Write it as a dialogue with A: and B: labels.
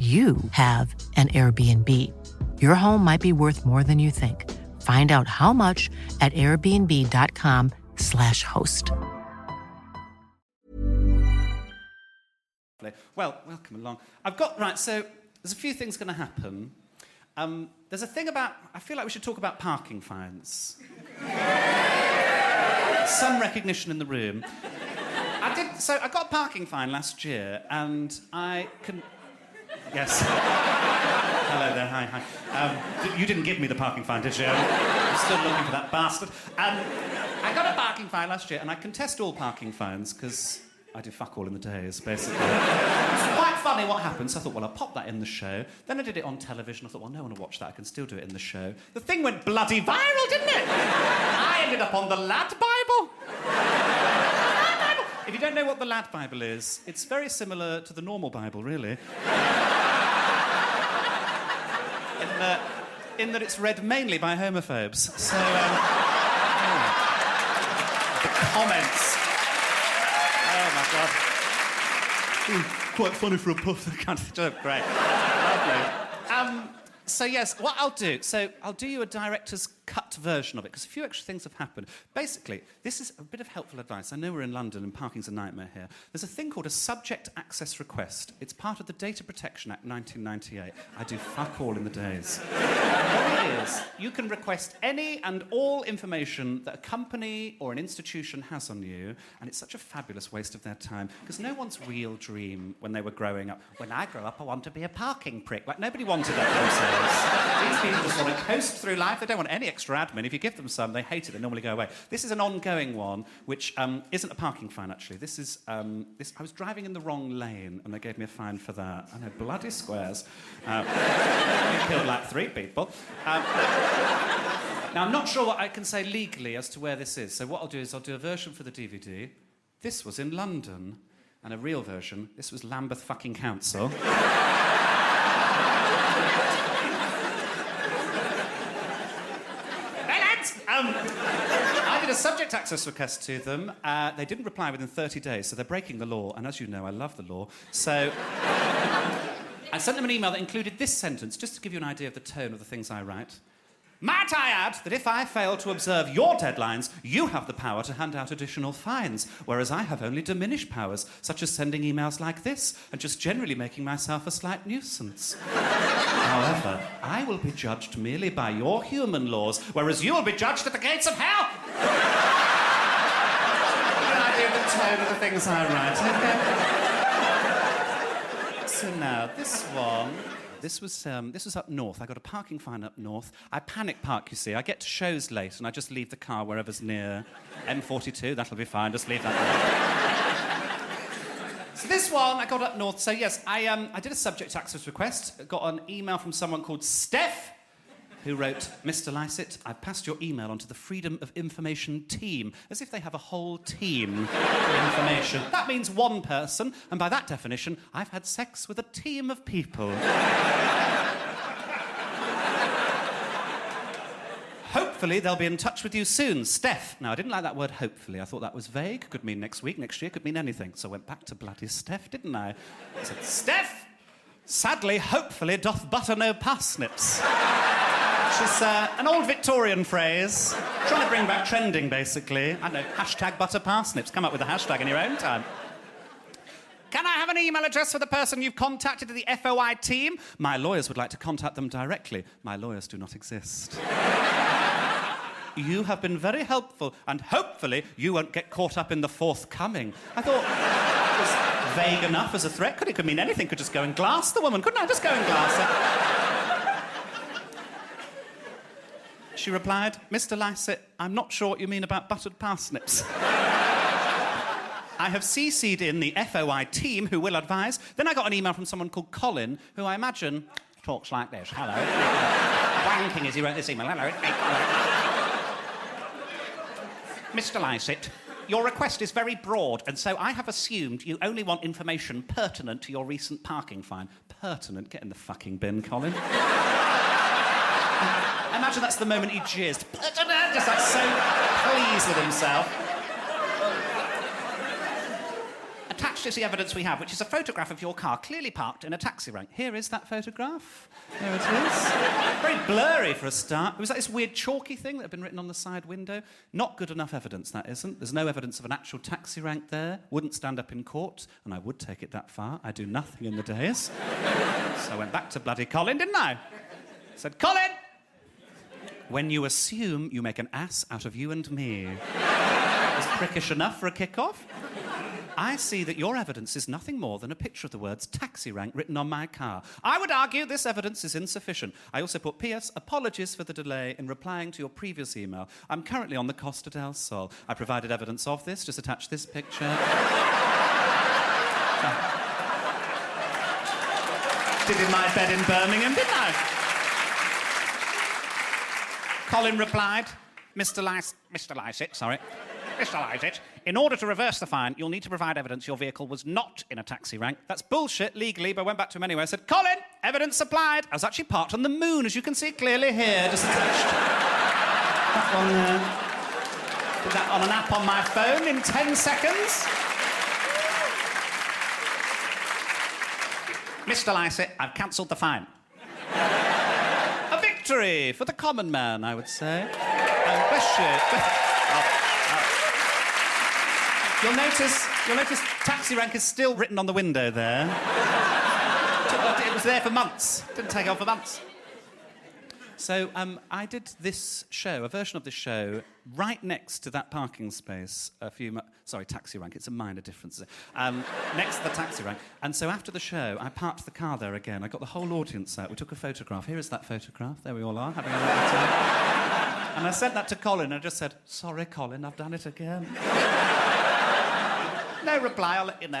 A: you have an Airbnb. Your home might be worth more than you think. Find out how much at airbnb.com/slash host.
B: Well, welcome along. I've got, right, so there's a few things going to happen. Um, there's a thing about, I feel like we should talk about parking fines. Some recognition in the room. I did, so I got a parking fine last year, and I can, yes. Hello there, hi, hi. Um, you didn't give me the parking fine, did you? I'm still looking for that bastard. Um, I got a parking fine last year, and I contest all parking fines because I do fuck all in the days, basically. it's quite funny what happened, so I thought, well, I'll pop that in the show. Then I did it on television. I thought, well, no one will watch that. I can still do it in the show. The thing went bloody viral, didn't it? I ended up on the Lad Bible. If you don't know what the Lad Bible is, it's very similar to the normal Bible, really. In, that, in that it's read mainly by homophobes. So, um, yeah. the comments. Oh my god. Ooh, quite funny for a puff. That kind of joke. Great. Lovely. Um, so yes, what I'll do, so I'll do you a director's cut version of it because a few extra things have happened. Basically, this is a bit of helpful advice. I know we're in London and parking's a nightmare here. There's a thing called a subject access request. It's part of the Data Protection Act 1998. I do fuck all in the days. what it is, you can request any and all information that a company or an institution has on you, and it's such a fabulous waste of their time because no one's real dream when they were growing up. When I grow up, I want to be a parking prick. Like nobody wanted that themselves. These people just want to coast through life. They don't want any extra admin. If you give them some, they hate it. They normally go away. This is an ongoing one, which um, isn't a parking fine actually. This is um, this. I was driving in the wrong lane, and they gave me a fine for that. I know bloody squares. It killed like three people. Um, now I'm not sure what I can say legally as to where this is. So what I'll do is I'll do a version for the DVD. This was in London, and a real version. This was Lambeth fucking Council. Hey, lads! Um, I did a subject access request to them. Uh, they didn't reply within 30 days, so they're breaking the law. And as you know, I love the law. So I sent them an email that included this sentence, just to give you an idea of the tone of the things I write. Might I add that if I fail to observe your deadlines, you have the power to hand out additional fines, whereas I have only diminished powers, such as sending emails like this and just generally making myself a slight nuisance. However, I will be judged merely by your human laws, whereas you will be judged at the gates of hell. An idea of the tone of the things I write. So now, this one. This was, um, this was up north. I got a parking fine up north. I panic park, you see. I get to shows late and I just leave the car wherever's near M42. That'll be fine. Just leave that there. So this one I got up north. So yes, I um I did a subject access request. Got an email from someone called Steph, who wrote, "Mr. Lycett, I've passed your email onto the Freedom of Information team, as if they have a whole team for information. That means one person, and by that definition, I've had sex with a team of people." Hopefully, they'll be in touch with you soon. Steph. Now, I didn't like that word hopefully. I thought that was vague. Could mean next week, next year, could mean anything. So I went back to bloody Steph, didn't I? I said, Steph, sadly, hopefully, doth butter no parsnips. She's uh, an old Victorian phrase, trying to bring back trending, basically. I know, hashtag butter parsnips. Come up with a hashtag in your own time. Can I have an email address for the person you've contacted at the FOI team? My lawyers would like to contact them directly. My lawyers do not exist. you have been very helpful, and hopefully you won't get caught up in the forthcoming. I thought it was vague enough as a threat. Could it could mean anything? Could just go and glass the woman, couldn't I? Just go and glass her. She replied, Mr. Lycett, I'm not sure what you mean about buttered parsnips. I have CC'd in the FOI team who will advise. Then I got an email from someone called Colin, who I imagine talks like this. Hello. Wanking as he wrote this email. Hello. Mr. Lycett, your request is very broad, and so I have assumed you only want information pertinent to your recent parking fine. Pertinent? Get in the fucking bin, Colin. I imagine that's the moment he jizzed. Just like so pleased with himself. Attached is the evidence we have, which is a photograph of your car clearly parked in a taxi rank. Here is that photograph. There it is. Very blurry for a start. It was like this weird chalky thing that had been written on the side window. Not good enough evidence, that isn't. There's no evidence of an actual taxi rank there. Wouldn't stand up in court, and I would take it that far. I do nothing in the days. so I went back to bloody Colin, didn't I? said, Colin! When you assume you make an ass out of you and me. Is prickish enough for a kick-off? I see that your evidence is nothing more than a picture of the words taxi rank written on my car. I would argue this evidence is insufficient. I also put P.S. Apologies for the delay in replying to your previous email. I'm currently on the Costa del Sol. I provided evidence of this. Just attach this picture. Did in my bed in Birmingham, didn't I? Colin replied, Mr. Lycett, Mr. Lycett, sorry. Mr. Lycett, in order to reverse the fine, you'll need to provide evidence your vehicle was not in a taxi rank. That's bullshit legally, but I went back to him anyway. I said, Colin, evidence supplied. I was actually parked on the moon, as you can see clearly here, just attached. that one uh, there. Did that on an app on my phone in 10 seconds. Mr. Lycett, I've cancelled the fine. Victory for the common man, I would say. Um, bless you. Oh. You'll notice, you'll notice taxi rank is still written on the window there. it was there for months. Didn't take off for months. So um, I did this show, a version of this show, right next to that parking space. A few, mo- sorry, taxi rank. It's a minor difference. Um, next to the taxi rank. And so after the show, I parked the car there again. I got the whole audience out. We took a photograph. Here is that photograph. There we all are, having a lovely time. And I sent that to Colin. I just said, "Sorry, Colin, I've done it again." no reply. I'll let you know.